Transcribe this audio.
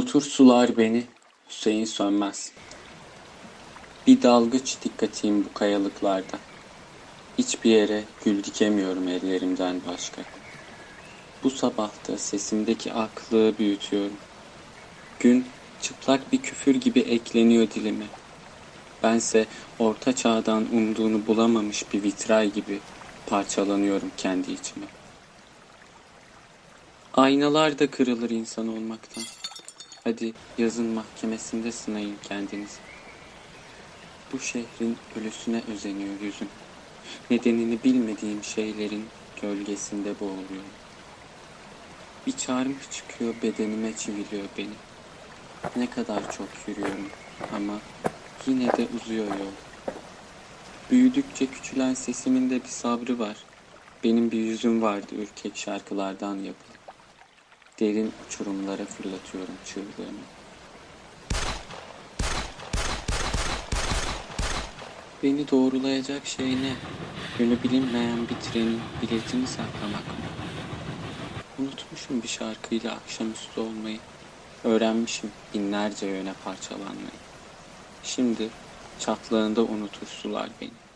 Unutur sular beni, Hüseyin sönmez. Bir dalgıç dikkatiyim bu kayalıklarda. Hiçbir yere gül dikemiyorum ellerimden başka. Bu sabahta sesimdeki aklığı büyütüyorum. Gün çıplak bir küfür gibi ekleniyor dilime. Bense orta çağdan umduğunu bulamamış bir vitray gibi parçalanıyorum kendi içime. Aynalar da kırılır insan olmaktan. Hadi yazın mahkemesinde sınayın kendinizi. Bu şehrin ölüsüne özeniyor yüzüm. Nedenini bilmediğim şeylerin gölgesinde boğuluyorum. Bir çarmıh çıkıyor bedenime çiviliyor beni. Ne kadar çok yürüyorum ama yine de uzuyor yol. Büyüdükçe küçülen sesimin de bir sabrı var. Benim bir yüzüm vardı ürkek şarkılardan yapılı. Derin uçurumlara fırlatıyorum çığlığımı. Beni doğrulayacak şey ne? Yönü bilinmeyen bir trenin biletini saklamak mı? Unutmuşum bir şarkıyla akşamüstü olmayı. Öğrenmişim binlerce yöne parçalanmayı. Şimdi çatlağında unutur sular beni.